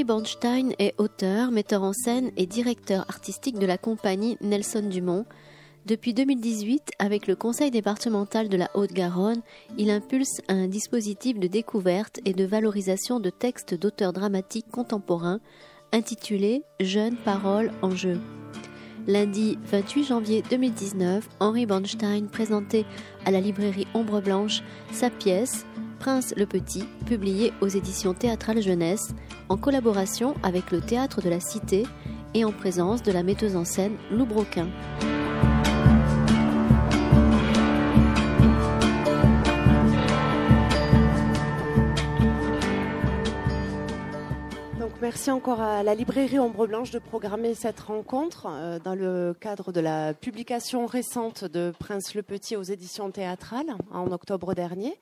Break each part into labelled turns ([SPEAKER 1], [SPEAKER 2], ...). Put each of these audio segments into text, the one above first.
[SPEAKER 1] Henri Bornstein est auteur, metteur en scène et directeur artistique de la compagnie Nelson Dumont. Depuis 2018, avec le Conseil départemental de la Haute-Garonne, il impulse un dispositif de découverte et de valorisation de textes d'auteurs dramatiques contemporains intitulé Jeunes paroles en jeu. Lundi 28 janvier 2019, Henri Bornstein présentait à la librairie Ombre Blanche sa pièce Prince le Petit, publiée aux éditions théâtrales jeunesse, en collaboration avec le Théâtre de la Cité et en présence de la metteuse en scène Lou Broquin.
[SPEAKER 2] Merci encore à la librairie Ombre Blanche de programmer cette rencontre euh, dans le cadre de la publication récente de Prince le Petit aux éditions théâtrales en octobre dernier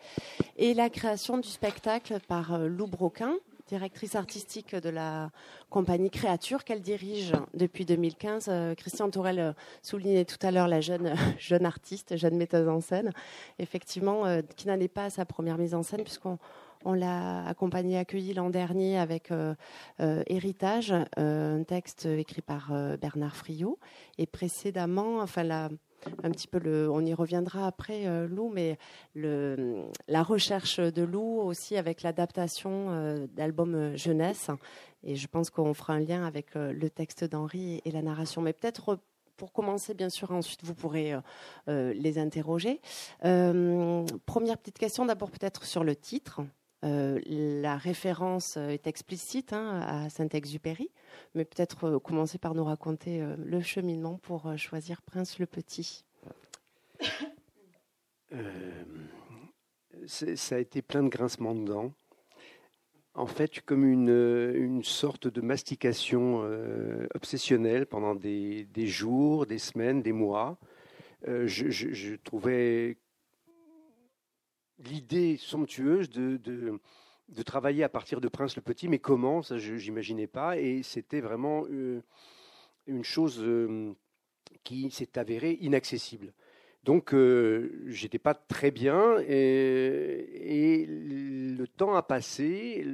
[SPEAKER 2] et la création du spectacle par euh, Lou Broquin, directrice artistique de la compagnie Créature qu'elle dirige depuis 2015. Euh, Christian Tourelle soulignait tout à l'heure la jeune, artiste, jeune metteuse en scène, effectivement, qui est pas à sa première mise en scène puisqu'on on l'a accompagné, accueilli l'an dernier avec euh, euh, Héritage, euh, un texte écrit par Bernard Friot. Et précédemment, enfin, un petit peu on y reviendra après Lou, mais la recherche de Lou aussi avec l'adaptation d'albums jeunesse. Et je pense qu'on fera un lien avec le texte d'Henri et la narration. Mais peut-être pour commencer, bien sûr, ensuite vous pourrez les interroger. première petite question, d'abord peut-être sur le titre. Euh, la référence euh, est explicite hein, à Saint-Exupéry, mais peut-être euh, commencer par nous raconter le cheminement pour choisir Prince le Petit.
[SPEAKER 3] ça a été plein de grincements de dents. En fait, comme une, sorte de mastication obsessionnelle pendant des, jours, des semaines, des mois. je, je, trouvais l'idée somptueuse de, de, travailler à partir de Prince le Petit, mais comment, ça je n'imaginais pas, et c'était vraiment euh, une chose euh, qui s'est avérée inaccessible. Donc euh, j'étais pas très bien et, le temps a passé.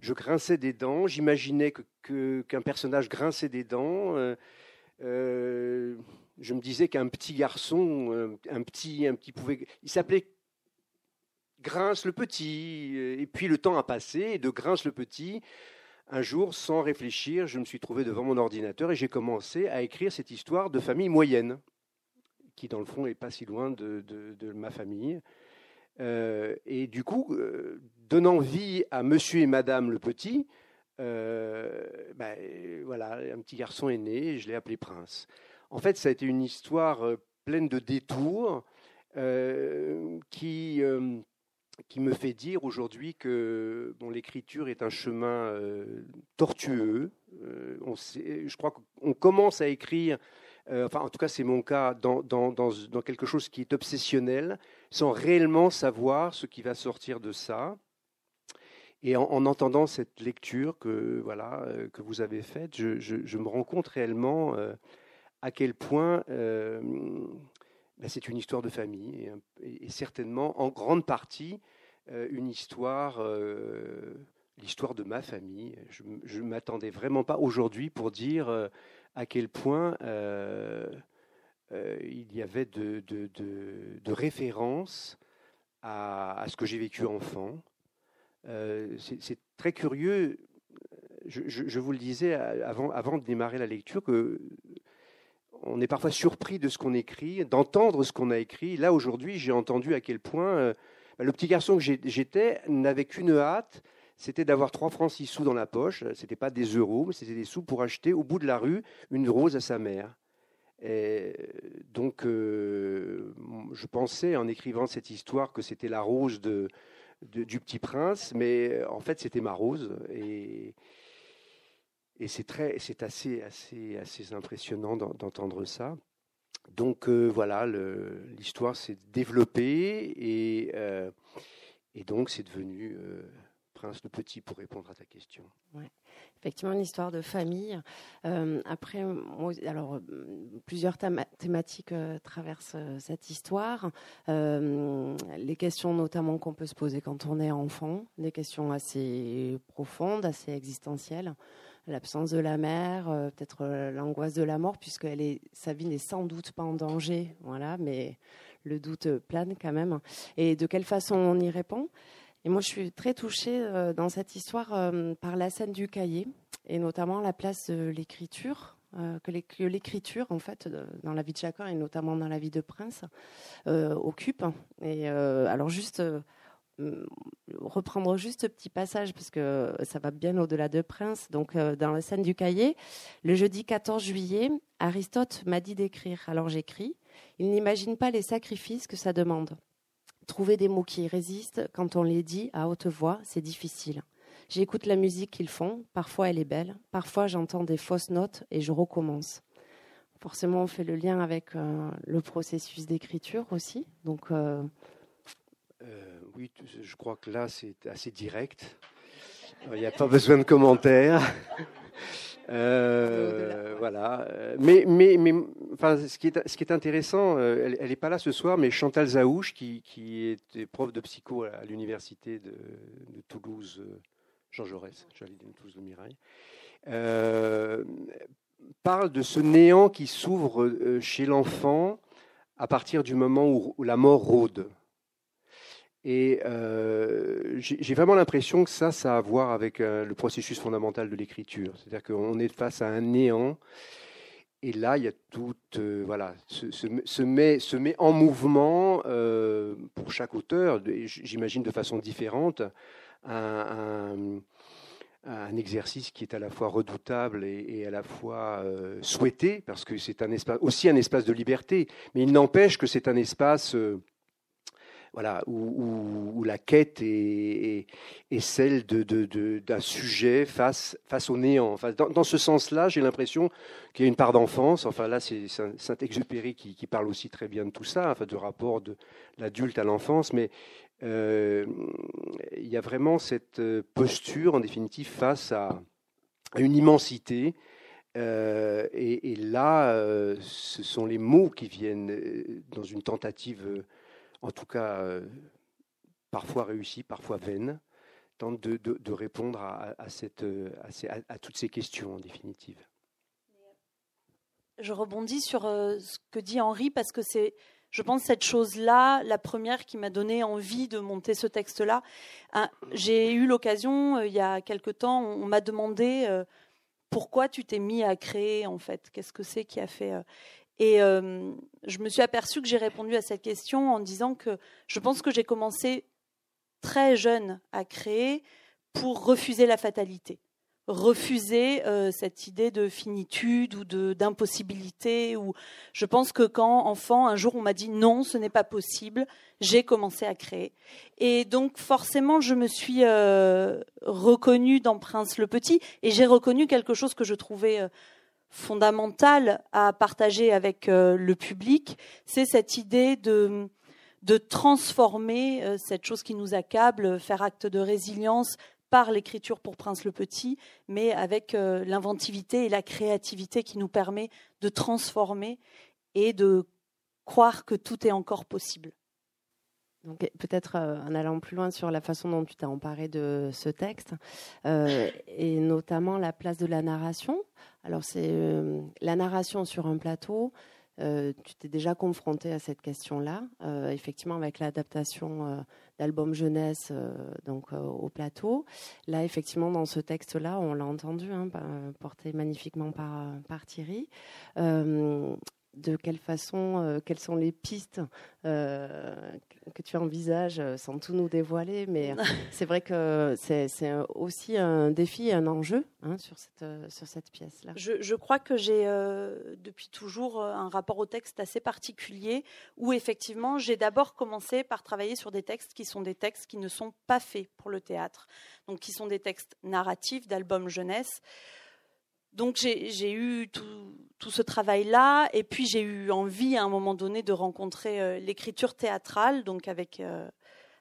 [SPEAKER 3] Je grinçais des dents. J'imaginais que, qu'un personnage grinçait des dents. je me disais qu'un petit garçon, un petit, un petit pouvait. Il s'appelait Grince le petit. Euh, et puis le temps a passé, et de Grince le petit, un jour, sans réfléchir, je me suis trouvé devant mon ordinateur et j'ai commencé à écrire cette histoire de famille moyenne, qui dans le fond n'est pas si loin de, ma famille. Euh, et du coup, euh, donnant vie à Monsieur et Madame le petit, ben, voilà, un petit garçon est né, je l'ai appelé Prince. En fait, ça a été une histoire pleine de détours qui qui me fait dire aujourd'hui que bon, l'écriture est un chemin euh, tortueux. Euh, on sait, je crois qu'on commence à écrire, euh, enfin en tout cas c'est mon cas, dans, dans, dans, quelque chose qui est obsessionnel, sans réellement savoir ce qui va sortir de ça. Et en, entendant cette lecture que, voilà, que vous avez faite, je, je, me rends compte réellement à quel point c'est une histoire de famille et, certainement en grande partie euh, une histoire, euh, l'histoire de ma famille. Je ne m'attendais vraiment pas aujourd'hui pour dire euh, à quel point il y avait de, de, références à, ce que j'ai vécu enfant. c'est très curieux. Je, vous le disais avant de démarrer la lecture que on est parfois surpris de ce qu'on écrit, d'entendre ce qu'on a écrit. Là, aujourd'hui, j'ai entendu à quel point euh, le petit garçon que j'étais n'avait qu'une hâte, c'était d'avoir trois francs six sous dans la poche. Ce n'était pas des euros, mais c'était des sous pour acheter au bout de la rue une rose à sa mère. Et donc, euh, je pensais en écrivant cette histoire que c'était la rose de, du petit prince, mais en fait, c'était ma rose. Et, et c'est très, c'est assez, assez, assez impressionnant d'entendre ça. Donc euh, voilà, l'histoire s'est développée et, euh, et donc c'est devenu euh, Prince le Petit pour répondre à ta question.
[SPEAKER 2] Ouais. Effectivement, une histoire de famille. Après, alors, plusieurs thématiques traversent cette histoire. les questions notamment qu'on peut se poser quand on est enfant, des questions assez profondes, assez existentielles. L'absence de la mère, peut-être l'angoisse de la mort, puisque est, sa vie n'est sans doute pas en danger, voilà, mais le doute plane quand même. Et de quelle façon on y répond? Et moi, je suis très touchée euh, dans cette histoire euh, par la scène du cahier, et notamment la place de l'écriture, euh, que l'écriture, en fait, dans la vie de chacun, et notamment dans la vie de Prince, occupe. Et alors, juste reprendre juste ce petit passage parce que ça va bien au-delà de Prince. Donc, dans la scène du cahier, le jeudi 14 juillet, Aristote m'a dit d'écrire. Alors j'écris. Il n'imagine pas les sacrifices que ça demande. Trouver des mots qui résistent, quand on les dit à haute voix, c'est difficile. J'écoute la musique qu'ils font, parfois elle est belle, parfois j'entends des fausses notes et je recommence. Forcément, on fait le lien avec euh, le processus d'écriture aussi. Donc,
[SPEAKER 3] euh, euh, oui, je crois que là, c'est assez direct. Il n'y a pas besoin de commentaires. Euh, voilà. Mais, mais, mais enfin, ce, qui est, ce qui est intéressant, euh, elle n'est pas là ce soir, mais Chantal Zaouche, qui, qui est prof de psycho à l'université de, Toulouse, Jean Jaurès, j'allais dire Toulouse de Mirail, parle de ce néant qui s'ouvre chez l'enfant à partir du moment où la mort rôde. Et euh, j'ai vraiment l'impression que ça, ça a à voir avec euh, le processus fondamental de l'écriture. C'est-à-dire qu'on est face à un néant. Et là, il y a tout, euh, voilà, se, met, en mouvement pour chaque auteur, j'imagine de façon différente, un, exercice qui est à la fois redoutable et, à la fois souhaité, parce que c'est aussi un espace de liberté. Mais il n'empêche que c'est un espace voilà, où, la quête est, celle d'un sujet face, au néant. Dans, ce sens-là, j'ai l'impression qu'il y a une part d'enfance. Enfin, là, c'est Saint-Exupéry qui, parle aussi très bien de tout ça, enfin, de rapport de l'adulte à l'enfance. Mais euh, il y a vraiment cette euh, posture, en définitive, face à, une immensité. Euh, et, là, ce sont les mots qui viennent dans une tentative en tout cas euh, parfois réussie, parfois vaine, tente de, répondre à, euh, à, toutes ces questions en définitive.
[SPEAKER 4] Je rebondis sur euh, ce que dit Henri parce que c'est, je pense, cette chose-là, la première qui m'a donné envie de monter ce texte-là. J'ai eu l'occasion, il y a quelque temps, on m'a demandé pourquoi tu t'es mis à créer, en fait? Qu'est-ce que c'est qui a fait et euh, je me suis aperçue que j'ai répondu à cette question en disant que je pense que j'ai commencé très jeune à créer pour refuser la fatalité, refuser euh, cette idée de finitude ou d'impossibilité. Ou je pense que quand enfant, un jour, on m'a dit non, ce n'est pas possible, j'ai commencé à créer. Et donc forcément, je me suis euh, reconnue dans Prince le Petit et j'ai reconnu quelque chose que je trouvais fondamentale à partager avec euh, le public, c'est cette idée de, transformer euh, cette chose qui nous accable, faire acte de résilience par l'écriture pour Prince le Petit, mais avec euh, l'inventivité et la créativité qui nous permet de transformer et de croire que tout est encore possible.
[SPEAKER 2] Donc, peut-être en allant plus loin sur la façon dont tu t'es emparé de ce texte, et notamment la place de la narration. Alors, c'est euh, la narration sur un plateau. Euh, tu t'es déjà confronté à cette question-là, euh, effectivement avec l'adaptation d'albums jeunesse donc au plateau. Là, effectivement, dans ce texte-là, on l'a entendu, hein, porté magnifiquement par, par Thierry de quelle façon, euh, quelles sont les pistes euh, que tu envisages euh, sans tout nous dévoiler. Mais c'est vrai que c'est aussi un défi, un enjeu hein, sur cette, sur cette pièce-là.
[SPEAKER 4] Je, crois que j'ai depuis toujours un rapport au texte assez particulier où effectivement j'ai d'abord commencé par travailler sur des textes qui sont des textes qui ne sont pas faits pour le théâtre, donc qui sont des textes narratifs d'albums jeunesse donc j'ai eu tout, ce travail-là, et puis j'ai eu envie à un moment donné de rencontrer euh, l'écriture théâtrale, donc avec, euh,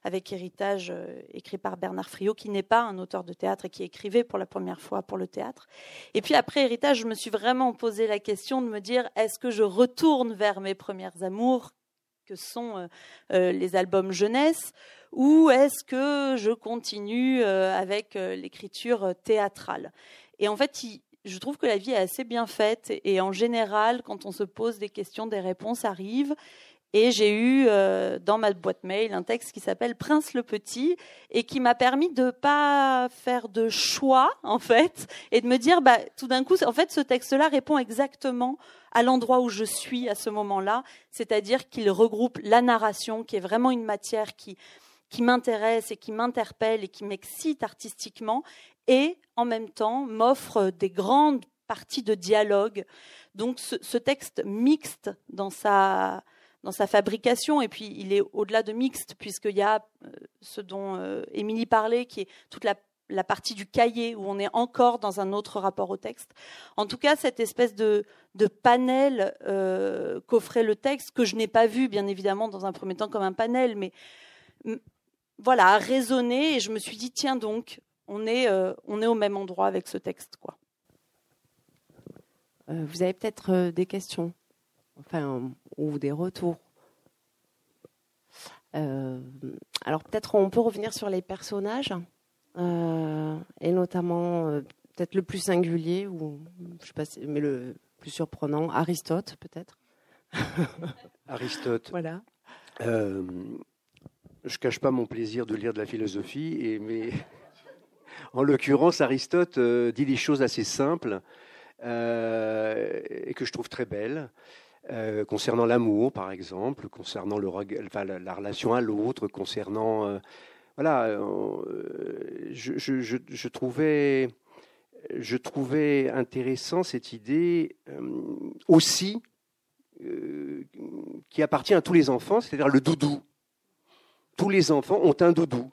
[SPEAKER 4] avec Héritage, écrit par Bernard Friot, qui n'est pas un auteur de théâtre et qui écrivait pour la première fois pour le théâtre. Et puis après Héritage, je me suis vraiment posé la question de me dire est-ce que je retourne vers mes premières amours que sont les albums jeunesse ou est-ce que je continue avec l'écriture théâtrale? Et en fait, je trouve que la vie est assez bien faite et en général, quand on se pose des questions, des réponses arrivent. Et j'ai eu euh, dans ma boîte mail un texte qui s'appelle Prince le Petit et qui m'a permis de pas faire de choix en fait et de me dire bah tout d'un coup en fait ce texte-là répond exactement à l'endroit où je suis à ce moment-là, c'est-à-dire qu'il regroupe la narration qui est vraiment une matière qui qui m'intéresse et qui m'interpelle et qui m'excite artistiquement et en même temps m'offre des grandes parties de dialogue. Donc ce, texte mixte dans sa, dans sa fabrication, et puis il est au-delà de mixte, puisqu'il y a euh, ce dont euh, Émilie parlait, qui est toute la, partie du cahier, où on est encore dans un autre rapport au texte. En tout cas, cette espèce de, de panel euh, qu'offrait le texte, que je n'ai pas vu, bien évidemment, dans un premier temps comme un panel, mais voilà, a résonné, et je me suis dit, tiens donc, on est, euh, on est au même endroit avec ce texte. Quoi.
[SPEAKER 2] Euh, vous avez peut-être euh, des questions, enfin, ou des retours? alors peut-être on peut revenir sur les personnages, et notamment peut-être le plus singulier, ou je sais pas, mais le plus surprenant, Aristote peut-être.
[SPEAKER 3] Aristote.
[SPEAKER 2] Voilà.
[SPEAKER 3] Je cache pas mon plaisir de lire de la philosophie, mais en l'occurrence, Aristote euh, dit des choses assez simples euh, et que je trouve très belles. Euh, concernant l'amour, par exemple, concernant la, relation à l'autre, concernant... voilà, je, trouvais, je trouvais intéressant cette idée aussi qui appartient à tous les enfants, c'est-à-dire le doudou. Tous les enfants ont un doudou.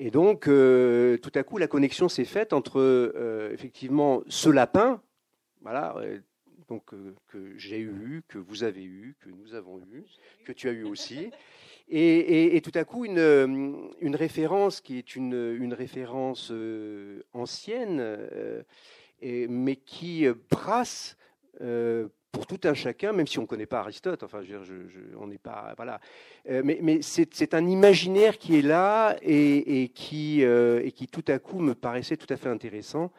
[SPEAKER 3] Et donc, euh, tout à coup, la connexion s'est faite entre euh, effectivement ce lapin, voilà, euh, donc que j'ai eu, que vous avez eu, que nous avons eu, que tu as eu aussi, et, tout à coup une, référence qui est une référence ancienne, mais qui brasse pour tout un chacun, même si on ne connaît pas Aristote, enfin, je, on n'est pas, voilà. Euh, mais, c'est un imaginaire qui est là et, et qui, euh, et qui tout à coup me paraissait tout à fait intéressant.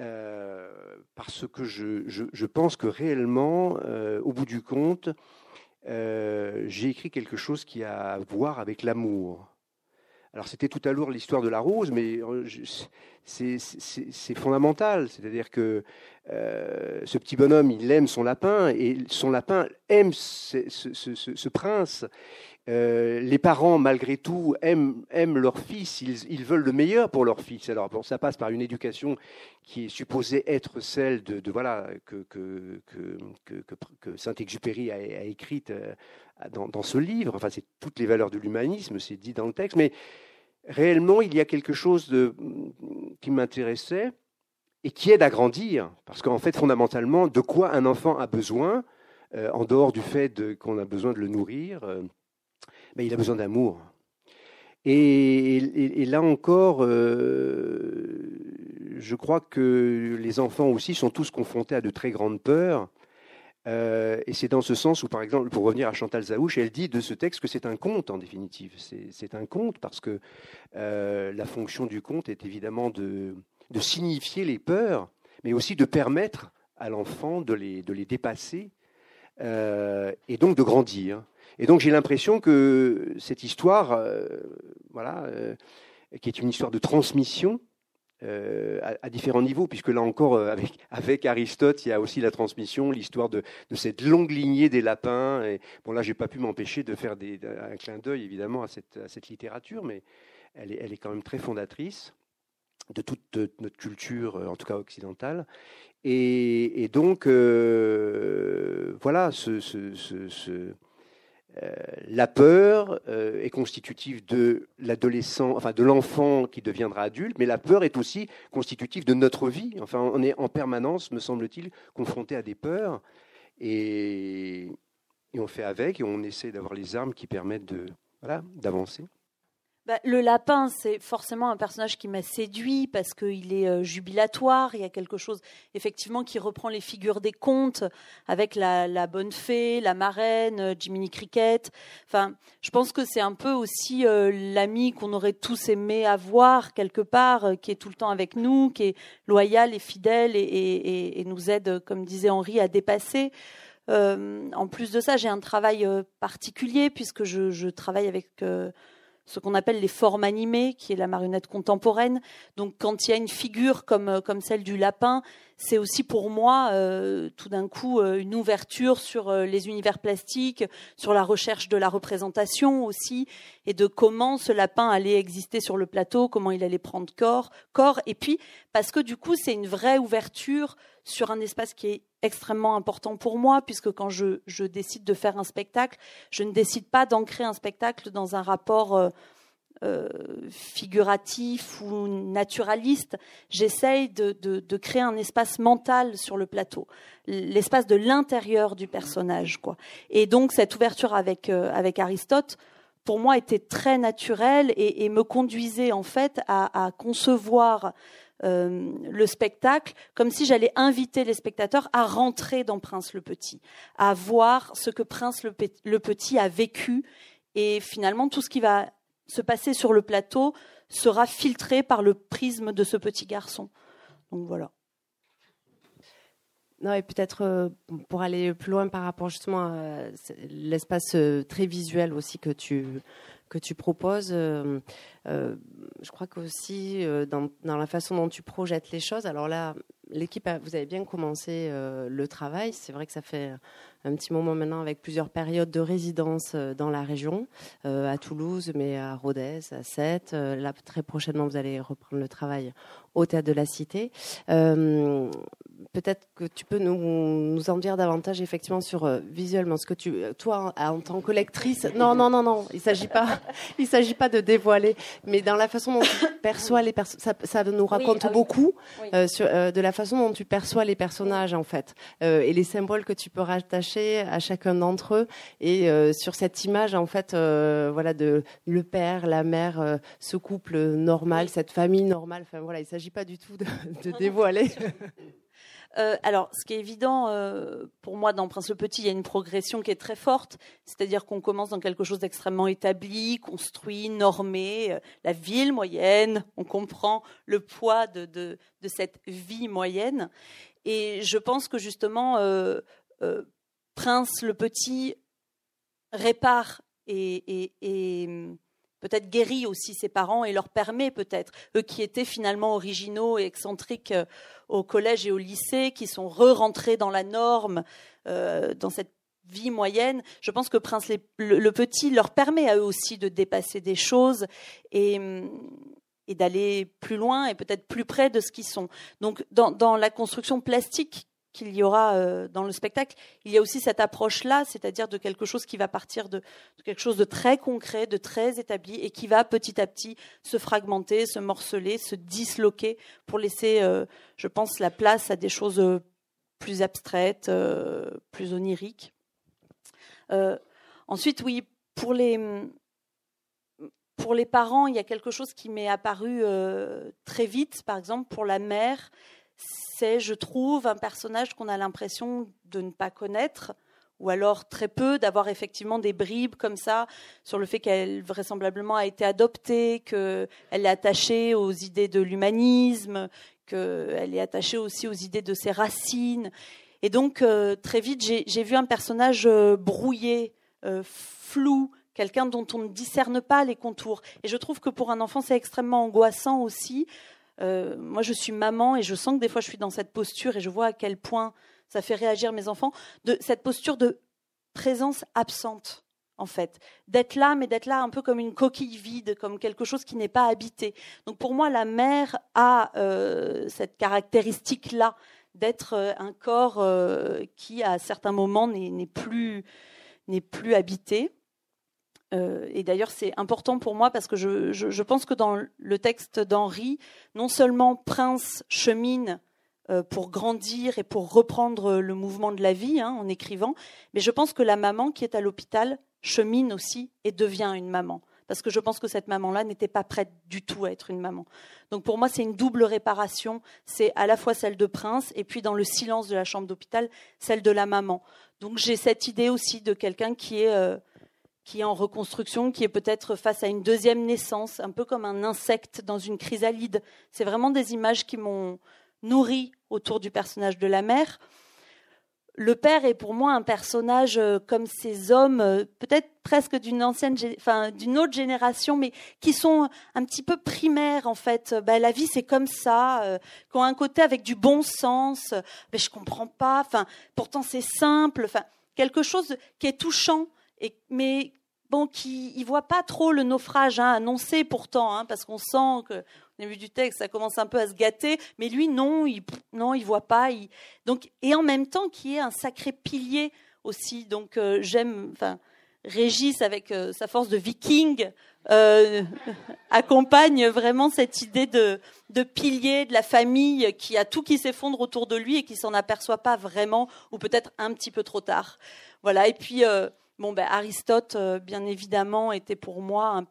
[SPEAKER 3] Euh, parce que je, pense que réellement, au bout du compte, j'ai écrit quelque chose qui a à voir avec l'amour. Alors c'était tout à l'heure l'histoire de la rose, mais c'est fondamental. C'est-à-dire que euh, ce petit bonhomme, il aime son lapin et son lapin aime ce, prince. Euh, les parents, malgré tout, aiment, aiment leur fils, ils, veulent le meilleur pour leur fils. Alors, ça passe par une éducation qui est supposée être celle de, voilà que, que, que, Saint-Exupéry a, écrite euh, dans, ce livre. Enfin, c'est toutes les valeurs de l'humanisme, c'est dit dans le texte. Mais réellement, il y a quelque chose de, qui m'intéressait et qui aide à grandir. Parce qu'en fait, fondamentalement, de quoi un enfant a besoin, euh, en dehors du fait qu'on a besoin de le nourrir, il a besoin d'amour. Et, là encore, euh, je crois que les enfants aussi sont tous confrontés à de très grandes peurs. et c'est dans ce sens où, par exemple, pour revenir à Chantal Zaouche, elle dit de ce texte que c'est un conte en définitive. C'est un conte parce que la fonction du conte est évidemment de, signifier les peurs, mais aussi de permettre à l'enfant de les, de les dépasser euh, et donc de grandir. Et donc j'ai l'impression que cette histoire, euh, voilà, euh, qui est une histoire de transmission à, différents niveaux, puisque là encore, avec, Aristote, il y a aussi la transmission, l'histoire de, cette longue lignée des lapins. Et, bon, là, j'ai pas pu m'empêcher de faire un clin d'œil, évidemment, à cette, littérature, mais elle est, elle est, quand même très fondatrice de toute notre culture, euh, en tout cas occidentale. Et, donc, euh, voilà, ce, euh, la peur est constitutive de l'adolescent, enfin de l'enfant qui deviendra adulte, mais la peur est aussi constitutive de notre vie. Enfin, on est en permanence, me semble-t-il, confronté à des peurs, et, on fait avec, et on essaie d'avoir les armes qui permettent voilà, d'avancer.
[SPEAKER 4] Bah, le lapin, c'est forcément un personnage qui m'a séduit parce qu'il est euh, jubilatoire. Il y a quelque chose, effectivement, qui reprend les figures des contes avec la, bonne fée, la marraine, euh, Jiminy Cricket. Enfin, je pense que c'est un peu aussi euh, l'ami qu'on aurait tous aimé avoir quelque part, qui est tout le temps avec nous, qui est loyal et fidèle et, nous aide, comme disait Henri, à dépasser. en plus de ça, j'ai un travail particulier puisque je, je travaille avec ce qu'on appelle les formes animées, qui est la marionnette contemporaine. Donc quand il y a une figure comme, euh, comme celle du lapin, c'est aussi pour moi euh, tout d'un coup euh, une ouverture sur les univers plastiques, sur la recherche de la représentation aussi, et de comment ce lapin allait exister sur le plateau, comment il allait prendre corps, corps. Et puis parce que du coup c'est une vraie ouverture sur un espace qui est extrêmement important pour moi, puisque quand je, je, décide de faire un spectacle, je ne décide pas d'ancrer un spectacle dans un rapport euh, euh, figuratif ou naturaliste. J'essaye de, de, créer un espace mental sur le plateau, l'espace de l'intérieur du personnage. Quoi. Et donc cette ouverture avec, euh, avec Aristote, pour moi, était très naturelle et, me conduisait en fait à concevoir euh, le spectacle comme si j'allais inviter les spectateurs à rentrer dans Prince le Petit, à voir ce que Prince le, Petit a vécu et finalement tout ce qui va se passer sur le plateau sera filtré par le prisme de ce petit garçon. Donc voilà.
[SPEAKER 2] Non, et peut-être euh, pour aller plus loin par rapport justement à l'espace euh, très visuel aussi que tu, que tu proposes, euh, je crois qu'aussi euh, dans, la façon dont tu projettes les choses. Alors là, l'équipe, vous avez bien commencé le travail. C'est vrai que ça fait un petit moment maintenant avec plusieurs périodes de résidence dans la région, à Toulouse, mais à Rodez, à Sète. là, très prochainement, vous allez reprendre le travail au Théâtre de la Cité peut-être que tu peux nous, en dire davantage effectivement sur euh, visuellement ce que tu, toi en, tant que lectrice, non non non non, il s'agit pas, il s'agit pas de dévoiler, mais dans la façon dont tu perçois les personnages, ça, nous raconte ah beaucoup euh, sur, euh, de la façon dont tu perçois les personnages en fait et les symboles que tu peux rattacher à chacun d'entre eux. Et sur cette image en fait voilà de le père, la mère, ce couple normal, cette famille normale. Enfin voilà, il s'agit pas du tout de, de dévoiler.
[SPEAKER 4] Euh, alors, ce qui est évident euh, pour moi dans Prince le Petit, il y a une progression qui est très forte, c'est-à-dire qu'on commence dans quelque chose d'extrêmement établi, construit, normé, euh, la ville moyenne, on comprend le poids de, de, cette vie moyenne. Et je pense que justement, Prince le Petit répare et, et peut-être guérit aussi ses parents et leur permet peut-être, eux qui étaient finalement originaux et excentriques euh, au collège et au lycée, qui sont re-rentrés dans la norme, euh, dans cette vie moyenne, je pense que Prince le, Petit leur permet à eux aussi de dépasser des choses et, d'aller plus loin et peut-être plus près de ce qu'ils sont. Donc dans la construction plastique qu'il y aura euh, dans le spectacle, il y a aussi cette approche-là, c'est-à-dire de quelque chose qui va partir de, quelque chose de très concret, de très établi, et qui va petit à petit se fragmenter, se morceler, se disloquer pour laisser, euh, je pense, la place à des choses euh, plus abstraites, plus oniriques. ensuite, oui, pour les, pour les parents, il y a quelque chose qui m'est apparu très vite, par exemple, pour la mère c'est, je trouve, un personnage qu'on a l'impression de ne pas connaître, ou alors très peu, d'avoir effectivement des bribes comme ça sur le fait qu'elle vraisemblablement a été adoptée, qu'elle est attachée aux idées de l'humanisme, qu'elle est attachée aussi aux idées de ses racines. Et donc, euh, très vite, j'ai vu un personnage euh, brouillé, euh, flou, quelqu'un dont on ne discerne pas les contours. Et je trouve que pour un enfant, c'est extrêmement angoissant aussi, euh, moi, je suis maman et je sens que des fois, je suis dans cette posture et je vois à quel point ça fait réagir mes enfants, de cette posture de présence absente en fait, d'être là, mais d'être là un peu comme une coquille vide, comme quelque chose qui n'est pas habité. Donc pour moi, la mère a euh, cette caractéristique-là d'être euh, un corps qui, à certains moments, n'est plus, plus habité. Euh, et d'ailleurs, c'est important pour moi parce que je, pense que dans le texte d'Henri, non seulement Prince chemine euh, pour grandir et pour reprendre le mouvement de la vie hein, en écrivant, mais je pense que la maman qui est à l'hôpital chemine aussi et devient une maman parce que je pense que cette maman-là n'était pas prête du tout à être une maman. Donc pour moi, c'est une double réparation. C'est à la fois celle de Prince et puis dans le silence de la chambre d'hôpital, celle de la maman. Donc j'ai cette idée aussi de quelqu'un qui est euh, qui est en reconstruction, qui est peut-être face à une deuxième naissance, un peu comme un insecte dans une chrysalide. C'est vraiment des images qui m'ont nourri autour du personnage de la mère le père est pour moi un personnage euh, comme ces hommes, euh, peut-être presque d'une ancienne, enfin d'une autre génération, mais qui sont un petit peu primaires en fait. Ben, la vie c'est comme ça, euh, qui ont un côté avec du bon sens. Ben, je comprends pas. Enfin, pourtant c'est simple. Enfin, quelque chose qui est touchant, et, mais bon, qui ne voit pas trop le naufrage hein, annoncé pourtant, hein, parce qu'on sent que au début du texte, ça commence un peu à se gâter, mais lui, non, il non, il voit pas. Donc, et en même temps, qui est un sacré pilier aussi. Donc, euh, j'aime, Régis avec euh, sa force de viking euh, accompagne vraiment cette idée de, de pilier de la famille qui a tout qui s'effondre autour de lui et qui s'en aperçoit pas vraiment, ou peut-être un petit peu trop tard. Voilà. Et puis, bon, ben, Aristote, bien évidemment, était pour moi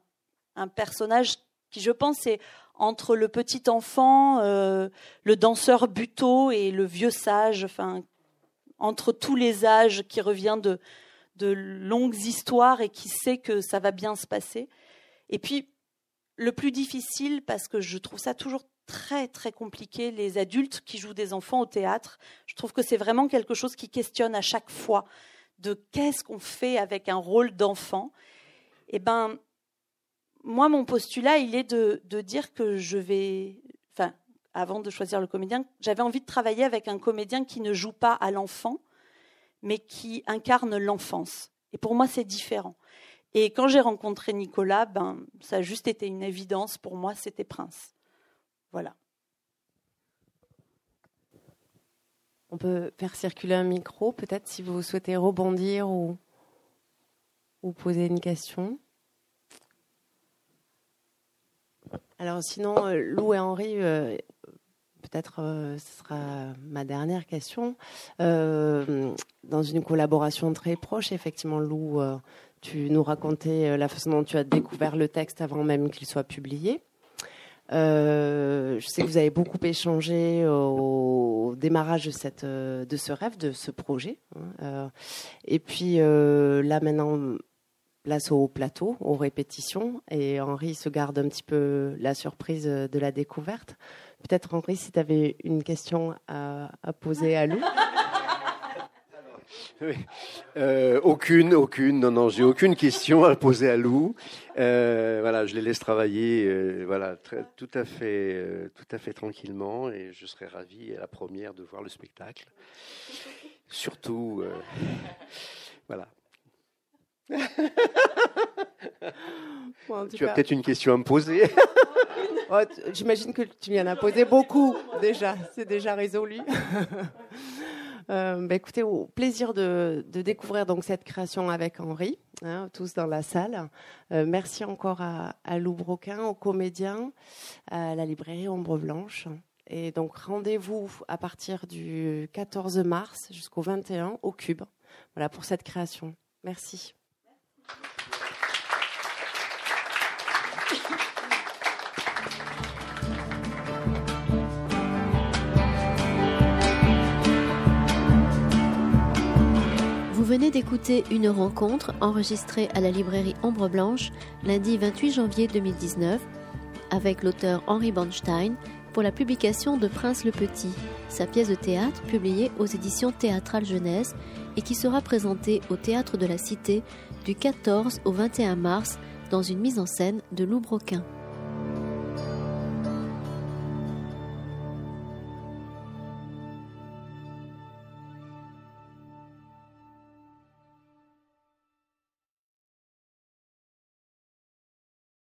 [SPEAKER 4] un, personnage qui, je pense, est entre le petit enfant, euh, le danseur buteau et le vieux sage, enfin, entre tous les âges qui revient de, de longues histoires et qui sait que ça va bien se passer. Et puis, le plus difficile, parce que je trouve ça toujours très très compliqué, les adultes qui jouent des enfants au théâtre, je trouve que c'est vraiment quelque chose qui questionne à chaque fois de qu'est-ce qu'on fait avec un rôle d'enfant. Eh ben, moi, mon postulat, il est de, dire que je vais, enfin, avant de choisir le comédien, j'avais envie de travailler avec un comédien qui ne joue pas à l'enfant, mais qui incarne l'enfance. Et pour moi, c'est différent. Et quand j'ai rencontré Nicolas, ben, ça a juste été une évidence. Pour moi, c'était Prince. Voilà.
[SPEAKER 2] On peut faire circuler un micro, peut-être si vous souhaitez rebondir ou, poser une question. Alors sinon, euh, Lou et Henri, euh, peut-être euh, ce sera ma dernière question. dans une collaboration très proche, effectivement, Lou, tu nous racontais la façon dont tu as découvert le texte avant même qu'il soit publié. Je sais que vous avez beaucoup échangé au démarrage de, cette, de ce rêve, de ce projet. Hein, et puis là maintenant, place au plateau, aux répétitions, et Henri se garde un petit peu la surprise de la découverte. Peut-être Henri, si tu avais une question à, poser à Lou.
[SPEAKER 3] Euh, aucune, aucune. Non, non, j'ai aucune question à poser à Lou. Euh, voilà, je les laisse travailler, euh, voilà, tout à fait, tout à fait tranquillement, et je serai ravi à la première de voir le spectacle. Surtout, voilà tu as peut-être une question à me poser.
[SPEAKER 2] Oh, j'imagine que tu m'y en as posé beaucoup déjà. C'est déjà résolu. Euh, bah, écoutez, au plaisir de, découvrir donc cette création avec Henri, hein, tous dans la salle. Euh, merci encore à, à Lou Broquin, aux comédiens, à la librairie Ombre Blanche. Et donc rendez-vous à partir du 14 mars jusqu'au 21 au Cube. Voilà pour cette création. Merci.
[SPEAKER 1] Vous venez d'écouter une rencontre enregistrée à la librairie Ombre Blanche lundi 28 janvier 2019 avec l'auteur Henri Bornstein pour la publication de Prince le Petit, sa pièce de théâtre publiée aux éditions Théâtrales Jeunesse et qui sera présentée au Théâtre de la Cité du 14 au 21 mars dans une mise en scène de Lou Broquin.